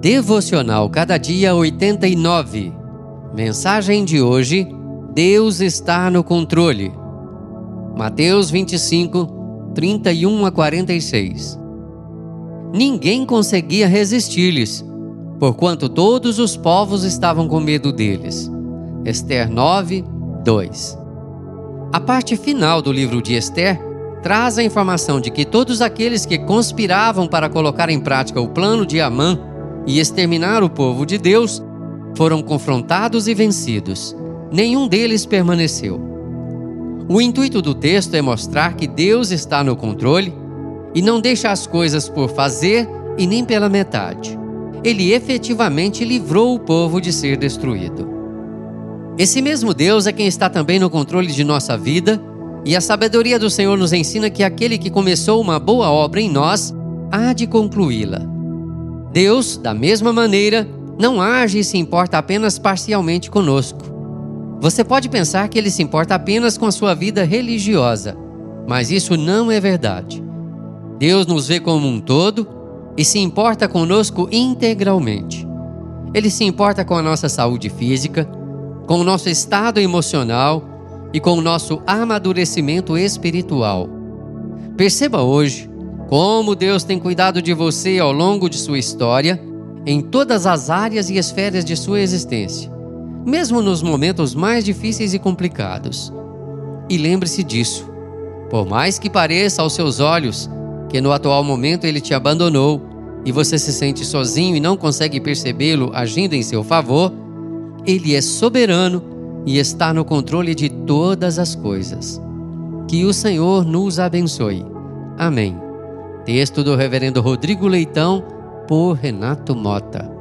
Devocional Cada Dia 89. Mensagem de hoje: Deus está no controle. Mateus 25, 31 a 46. Ninguém conseguia resistir-lhes, porquanto todos os povos estavam com medo deles. Esther 9, 2. A parte final do livro de Esther traz a informação de que todos aqueles que conspiravam para colocar em prática o plano de Amã e exterminar o povo de Deus, foram confrontados e vencidos. Nenhum deles permaneceu. O intuito do texto é mostrar que Deus está no controle e não deixa as coisas por fazer e nem pela metade. Ele efetivamente livrou o povo de ser destruído. Esse mesmo Deus é quem está também no controle de nossa vida, e a sabedoria do Senhor nos ensina que aquele que começou uma boa obra em nós há de concluí-la. Deus, da mesma maneira, não age e se importa apenas parcialmente conosco. Você pode pensar que ele se importa apenas com a sua vida religiosa, mas isso não é verdade. Deus nos vê como um todo e se importa conosco integralmente. Ele se importa com a nossa saúde física, com o nosso estado emocional e com o nosso amadurecimento espiritual. Perceba hoje como Deus tem cuidado de você ao longo de sua história, em todas as áreas e esferas de sua existência, mesmo nos momentos mais difíceis e complicados. E lembre-se disso. Por mais que pareça aos seus olhos que no atual momento ele te abandonou e você se sente sozinho e não consegue percebê-lo agindo em seu favor, ele é soberano e está no controle de todas as coisas. Que o Senhor nos abençoe. Amém. Texto do Reverendo Rodrigo Leitão, por Renato Mota.